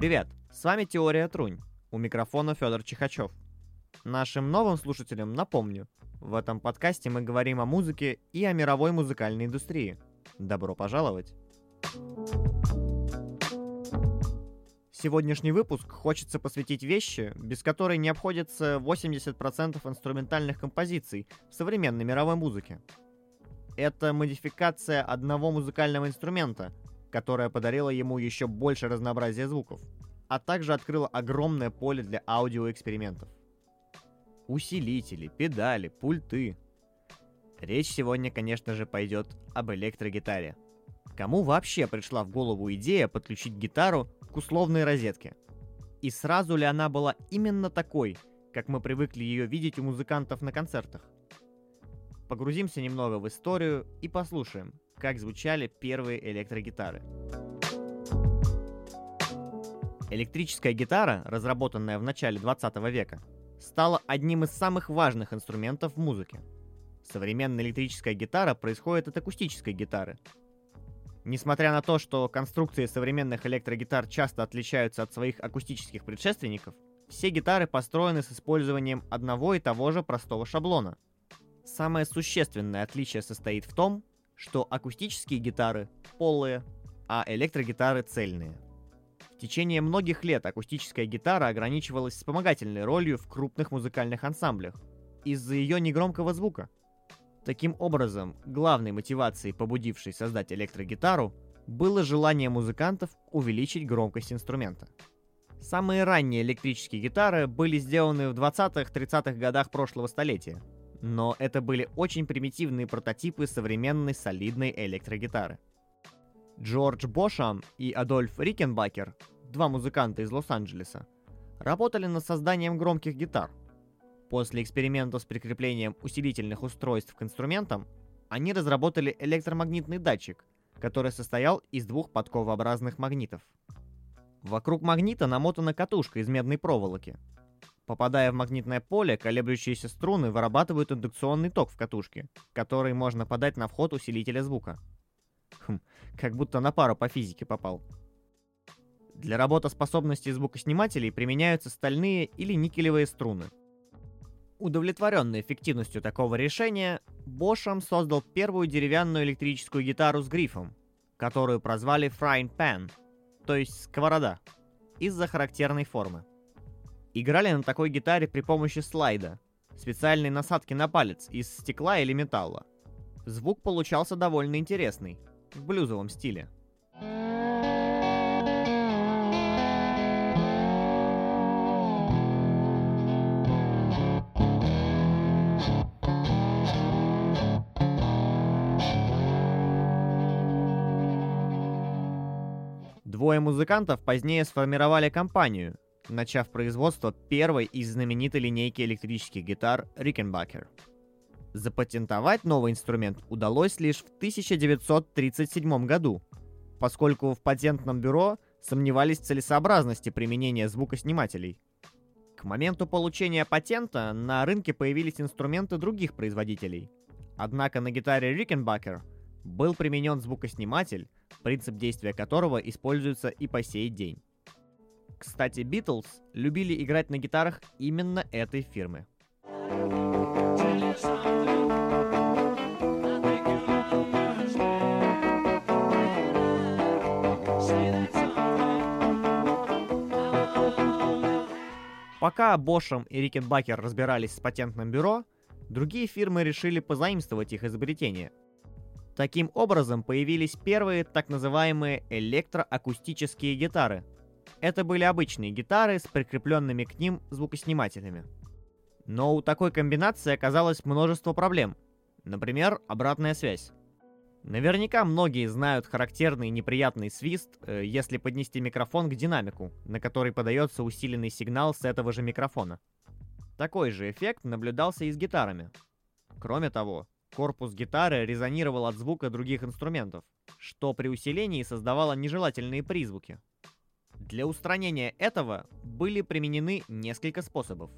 Привет, с вами Теория Трунь. У микрофона Федор Чихачев. Нашим новым слушателям напомню, в этом подкасте мы говорим о музыке и о мировой музыкальной индустрии. Добро пожаловать! Сегодняшний выпуск хочется посвятить вещи, без которой не обходится 80% инструментальных композиций в современной мировой музыке. Это модификация одного музыкального инструмента, которая подарила ему еще больше разнообразия звуков, а также открыла огромное поле для аудиоэкспериментов. Усилители, педали, пульты. Речь сегодня, конечно же, пойдет об электрогитаре. Кому вообще пришла в голову идея подключить гитару к условной розетке? И сразу ли она была именно такой, как мы привыкли ее видеть у музыкантов на концертах? Погрузимся немного в историю и послушаем, как звучали первые электрогитары. Электрическая гитара, разработанная в начале 20 века, стала одним из самых важных инструментов в музыке. Современная электрическая гитара происходит от акустической гитары. Несмотря на то, что конструкции современных электрогитар часто отличаются от своих акустических предшественников, все гитары построены с использованием одного и того же простого шаблона. Самое существенное отличие состоит в том, что акустические гитары полые, а электрогитары цельные. В течение многих лет акустическая гитара ограничивалась вспомогательной ролью в крупных музыкальных ансамблях из-за ее негромкого звука. Таким образом, главной мотивацией, побудившей создать электрогитару, было желание музыкантов увеличить громкость инструмента. Самые ранние электрические гитары были сделаны в 20-30-х годах прошлого столетия – но это были очень примитивные прототипы современной солидной электрогитары. Джордж Бошам и Адольф Рикенбакер, два музыканта из Лос-Анджелеса, работали над созданием громких гитар. После экспериментов с прикреплением усилительных устройств к инструментам, они разработали электромагнитный датчик, который состоял из двух подковообразных магнитов. Вокруг магнита намотана катушка из медной проволоки, Попадая в магнитное поле, колеблющиеся струны вырабатывают индукционный ток в катушке, который можно подать на вход усилителя звука. Хм, как будто на пару по физике попал. Для работоспособности звукоснимателей применяются стальные или никелевые струны. Удовлетворенный эффективностью такого решения, Бошем создал первую деревянную электрическую гитару с грифом, которую прозвали Frying Pan, то есть сковорода, из-за характерной формы. Играли на такой гитаре при помощи слайда, специальной насадки на палец из стекла или металла. Звук получался довольно интересный, в блюзовом стиле. Двое музыкантов позднее сформировали компанию, начав производство первой из знаменитой линейки электрических гитар Rickenbacker. Запатентовать новый инструмент удалось лишь в 1937 году, поскольку в патентном бюро сомневались в целесообразности применения звукоснимателей. К моменту получения патента на рынке появились инструменты других производителей. Однако на гитаре Rickenbacker был применен звукосниматель, принцип действия которого используется и по сей день. Кстати, Битлз любили играть на гитарах именно этой фирмы. Пока Бошем и Рикенбакер разбирались с патентным бюро, другие фирмы решили позаимствовать их изобретение. Таким образом появились первые так называемые электроакустические гитары – это были обычные гитары с прикрепленными к ним звукоснимателями. Но у такой комбинации оказалось множество проблем. Например, обратная связь. Наверняка многие знают характерный неприятный свист, э, если поднести микрофон к динамику, на который подается усиленный сигнал с этого же микрофона. Такой же эффект наблюдался и с гитарами. Кроме того, корпус гитары резонировал от звука других инструментов, что при усилении создавало нежелательные призвуки. Для устранения этого были применены несколько способов.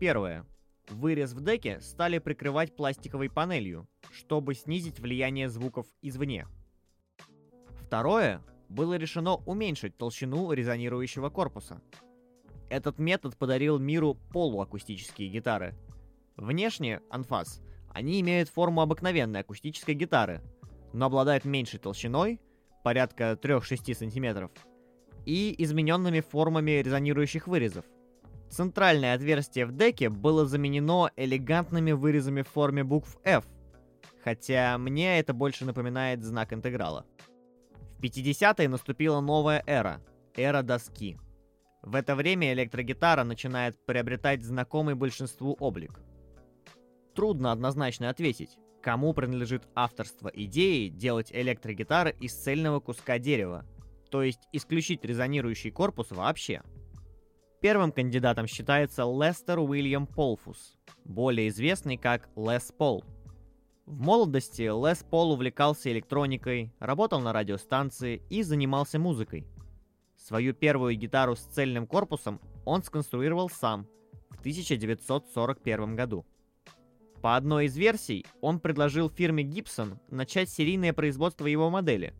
Первое. Вырез в деке стали прикрывать пластиковой панелью, чтобы снизить влияние звуков извне. Второе. было решено уменьшить толщину резонирующего корпуса. Этот метод подарил миру полуакустические гитары. Внешне, анфас, они имеют форму обыкновенной акустической гитары, но обладают меньшей толщиной, порядка 3-6 см, и измененными формами резонирующих вырезов. Центральное отверстие в деке было заменено элегантными вырезами в форме букв F, хотя мне это больше напоминает знак интеграла. В 50-е наступила новая эра – эра доски. В это время электрогитара начинает приобретать знакомый большинству облик. Трудно однозначно ответить, кому принадлежит авторство идеи делать электрогитары из цельного куска дерева, то есть исключить резонирующий корпус вообще. Первым кандидатом считается Лестер Уильям Полфус, более известный как Лес Пол. В молодости Лес Пол увлекался электроникой, работал на радиостанции и занимался музыкой. Свою первую гитару с цельным корпусом он сконструировал сам в 1941 году. По одной из версий, он предложил фирме Gibson начать серийное производство его модели.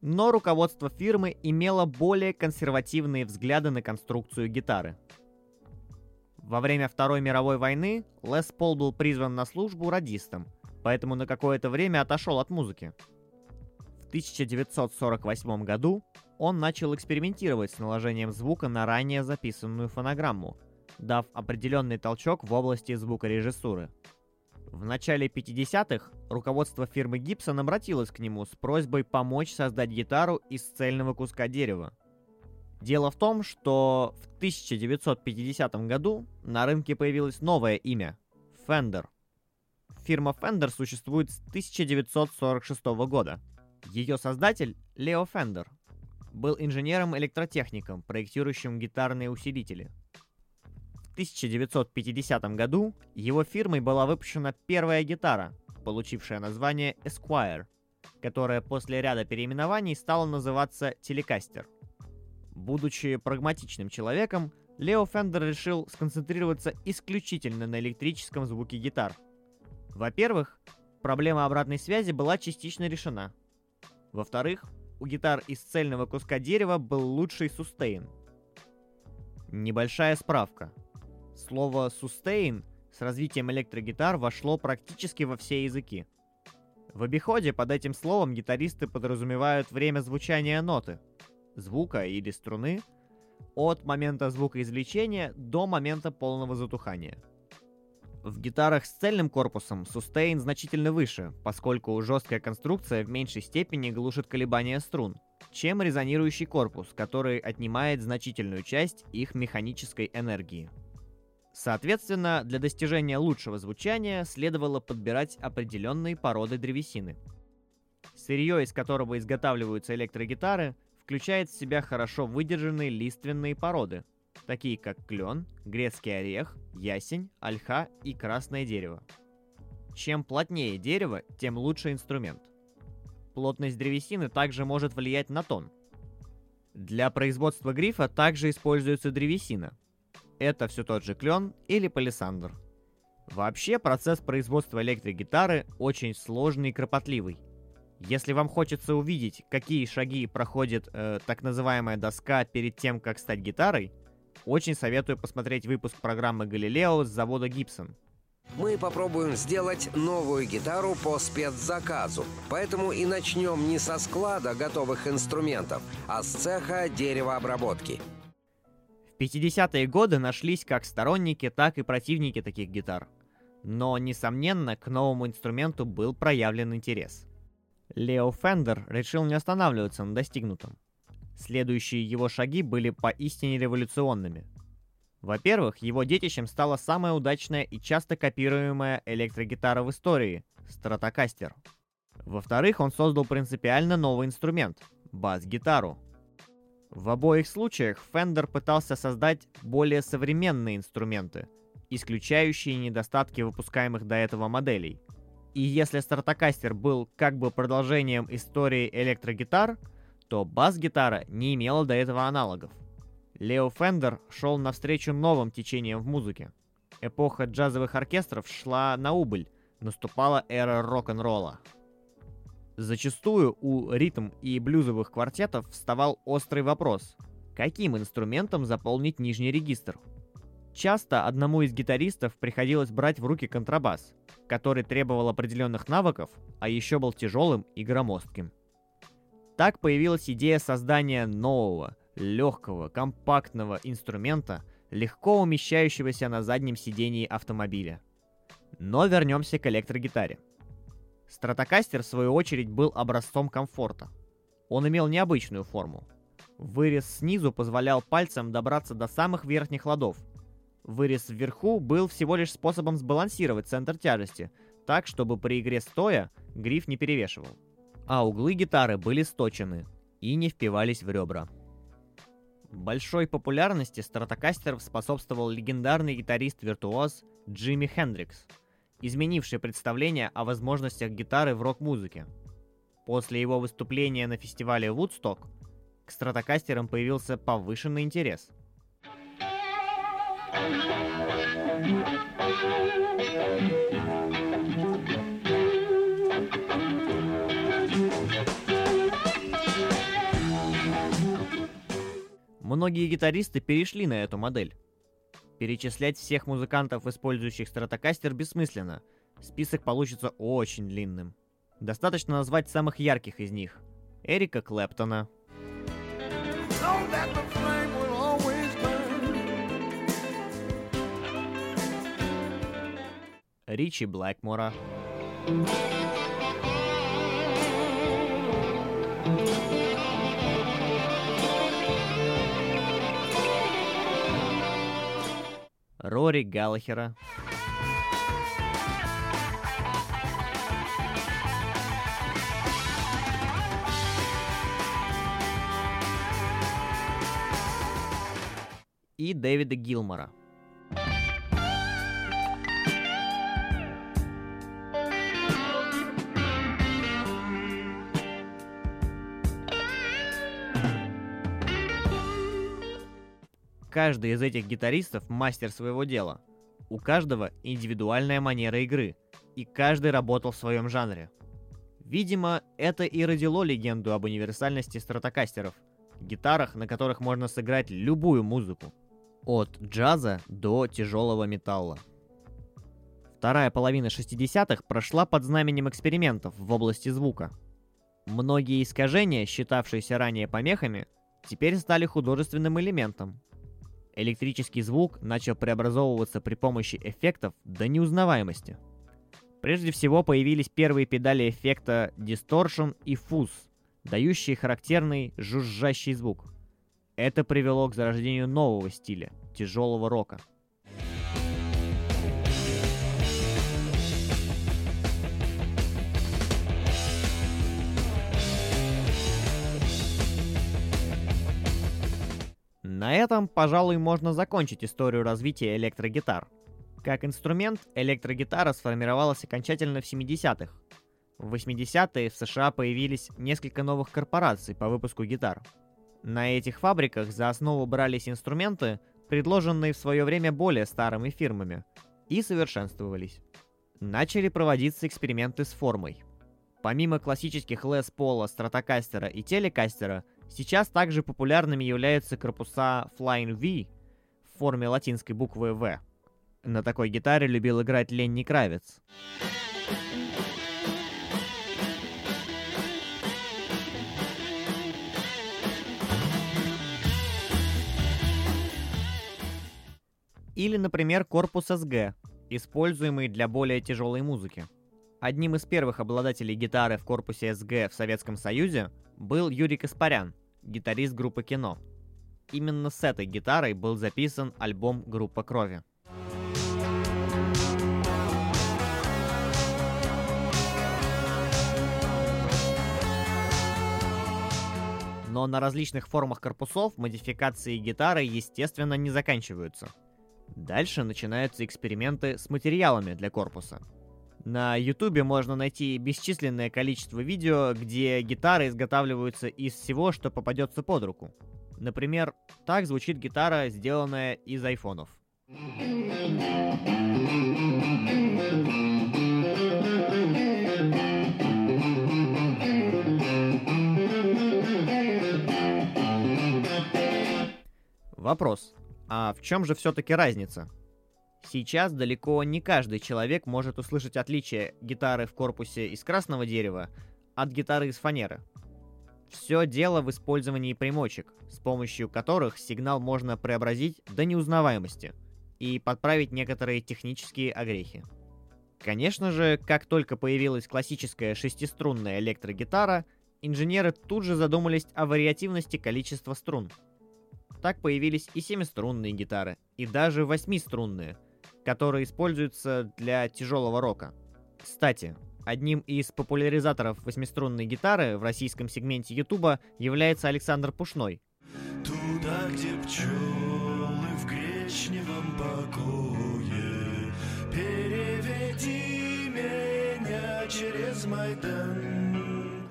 Но руководство фирмы имело более консервативные взгляды на конструкцию гитары. Во время Второй мировой войны Лес Пол был призван на службу радистом, поэтому на какое-то время отошел от музыки. В 1948 году он начал экспериментировать с наложением звука на ранее записанную фонограмму, дав определенный толчок в области звукорежиссуры – в начале 50-х руководство фирмы Gibson обратилось к нему с просьбой помочь создать гитару из цельного куска дерева. Дело в том, что в 1950 году на рынке появилось новое имя – Fender. Фирма Fender существует с 1946 года. Ее создатель – Лео Фендер. Был инженером-электротехником, проектирующим гитарные усилители – 1950 году его фирмой была выпущена первая гитара, получившая название Esquire, которая после ряда переименований стала называться Telecaster. Будучи прагматичным человеком, Лео Фендер решил сконцентрироваться исключительно на электрическом звуке гитар. Во-первых, проблема обратной связи была частично решена. Во-вторых, у гитар из цельного куска дерева был лучший сустейн. Небольшая справка. Слово «sustain» с развитием электрогитар вошло практически во все языки. В обиходе под этим словом гитаристы подразумевают время звучания ноты, звука или струны, от момента звукоизвлечения до момента полного затухания. В гитарах с цельным корпусом сустейн значительно выше, поскольку жесткая конструкция в меньшей степени глушит колебания струн, чем резонирующий корпус, который отнимает значительную часть их механической энергии. Соответственно, для достижения лучшего звучания следовало подбирать определенные породы древесины. Сырье, из которого изготавливаются электрогитары, включает в себя хорошо выдержанные лиственные породы, такие как клен, грецкий орех, ясень, ольха и красное дерево. Чем плотнее дерево, тем лучше инструмент. Плотность древесины также может влиять на тон. Для производства грифа также используется древесина, это все тот же клен или палисандр. Вообще, процесс производства электрогитары очень сложный и кропотливый. Если вам хочется увидеть, какие шаги проходит э, так называемая доска перед тем, как стать гитарой, очень советую посмотреть выпуск программы «Галилео» с завода Гибсон. Мы попробуем сделать новую гитару по спецзаказу, поэтому и начнем не со склада готовых инструментов, а с цеха деревообработки – 50-е годы нашлись как сторонники, так и противники таких гитар. Но, несомненно, к новому инструменту был проявлен интерес. Лео Фендер решил не останавливаться на достигнутом. Следующие его шаги были поистине революционными. Во-первых, его детищем стала самая удачная и часто копируемая электрогитара в истории – Стратокастер. Во-вторых, он создал принципиально новый инструмент – бас-гитару – в обоих случаях Fender пытался создать более современные инструменты, исключающие недостатки выпускаемых до этого моделей. И если Stratocaster был как бы продолжением истории электрогитар, то бас-гитара не имела до этого аналогов. Лео Фендер шел навстречу новым течениям в музыке. Эпоха джазовых оркестров шла на убыль, наступала эра рок-н-ролла. Зачастую у ритм и блюзовых квартетов вставал острый вопрос – каким инструментом заполнить нижний регистр? Часто одному из гитаристов приходилось брать в руки контрабас, который требовал определенных навыков, а еще был тяжелым и громоздким. Так появилась идея создания нового, легкого, компактного инструмента, легко умещающегося на заднем сидении автомобиля. Но вернемся к электрогитаре. Стратокастер, в свою очередь, был образцом комфорта. Он имел необычную форму. Вырез снизу позволял пальцам добраться до самых верхних ладов. Вырез вверху был всего лишь способом сбалансировать центр тяжести, так, чтобы при игре стоя гриф не перевешивал. А углы гитары были сточены и не впивались в ребра. Большой популярности стратокастеров способствовал легендарный гитарист-виртуоз Джимми Хендрикс – изменивший представление о возможностях гитары в рок-музыке. После его выступления на фестивале Woodstock к стратокастерам появился повышенный интерес. Многие гитаристы перешли на эту модель. Перечислять всех музыкантов, использующих стратокастер, бессмысленно. Список получится очень длинным. Достаточно назвать самых ярких из них. Эрика Клэптона. Ричи Блэкмора. Рори Галлахера. И Дэвида Гилмора. Каждый из этих гитаристов мастер своего дела. У каждого индивидуальная манера игры, и каждый работал в своем жанре. Видимо, это и родило легенду об универсальности стратокастеров, гитарах, на которых можно сыграть любую музыку. От джаза до тяжелого металла. Вторая половина 60-х прошла под знаменем экспериментов в области звука. Многие искажения, считавшиеся ранее помехами, теперь стали художественным элементом, электрический звук начал преобразовываться при помощи эффектов до неузнаваемости. Прежде всего появились первые педали эффекта Distortion и Fuzz, дающие характерный жужжащий звук. Это привело к зарождению нового стиля – тяжелого рока – На этом, пожалуй, можно закончить историю развития электрогитар. Как инструмент, электрогитара сформировалась окончательно в 70-х. В 80-е в США появились несколько новых корпораций по выпуску гитар. На этих фабриках за основу брались инструменты, предложенные в свое время более старыми фирмами, и совершенствовались. Начали проводиться эксперименты с формой. Помимо классических Les Paul, Стратокастера и Телекастера, Сейчас также популярными являются корпуса Flying V в форме латинской буквы V. На такой гитаре любил играть Ленни Кравец. Или, например, корпус SG, используемый для более тяжелой музыки. Одним из первых обладателей гитары в корпусе SG в Советском Союзе был Юрий Каспарян, гитарист группы Кино. Именно с этой гитарой был записан альбом «Группа крови». Но на различных формах корпусов модификации гитары, естественно, не заканчиваются. Дальше начинаются эксперименты с материалами для корпуса – на ютубе можно найти бесчисленное количество видео, где гитары изготавливаются из всего, что попадется под руку. Например, так звучит гитара, сделанная из айфонов. Вопрос. А в чем же все-таки разница? Сейчас далеко не каждый человек может услышать отличие гитары в корпусе из красного дерева от гитары из фанеры. Все дело в использовании примочек, с помощью которых сигнал можно преобразить до неузнаваемости и подправить некоторые технические огрехи. Конечно же, как только появилась классическая шестиструнная электрогитара, инженеры тут же задумались о вариативности количества струн. Так появились и семиструнные гитары, и даже восьмиструнные, которые используются для тяжелого рока. Кстати, одним из популяризаторов восьмиструнной гитары в российском сегменте Ютуба является Александр Пушной. Туда, где пчелы в гречневом покое, переведи меня через Майдан.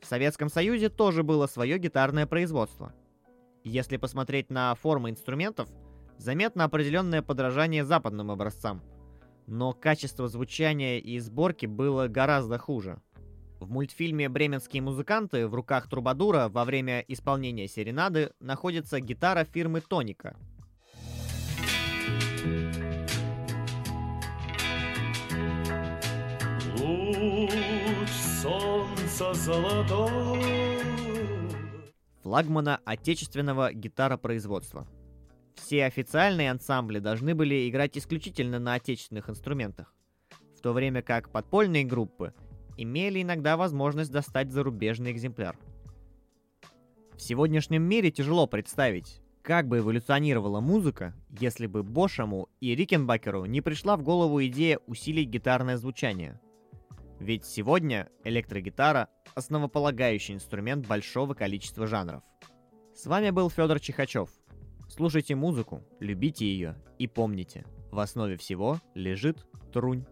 В Советском Союзе тоже было свое гитарное производство – если посмотреть на формы инструментов, заметно определенное подражание западным образцам. Но качество звучания и сборки было гораздо хуже. В мультфильме «Бременские музыканты» в руках Трубадура во время исполнения серенады находится гитара фирмы Тоника. Луч солнца золотой флагмана отечественного гитаропроизводства. Все официальные ансамбли должны были играть исключительно на отечественных инструментах, в то время как подпольные группы имели иногда возможность достать зарубежный экземпляр. В сегодняшнем мире тяжело представить, как бы эволюционировала музыка, если бы Бошему и Рикенбакеру не пришла в голову идея усилить гитарное звучание – ведь сегодня электрогитара – основополагающий инструмент большого количества жанров. С вами был Федор Чихачев. Слушайте музыку, любите ее и помните, в основе всего лежит трунь.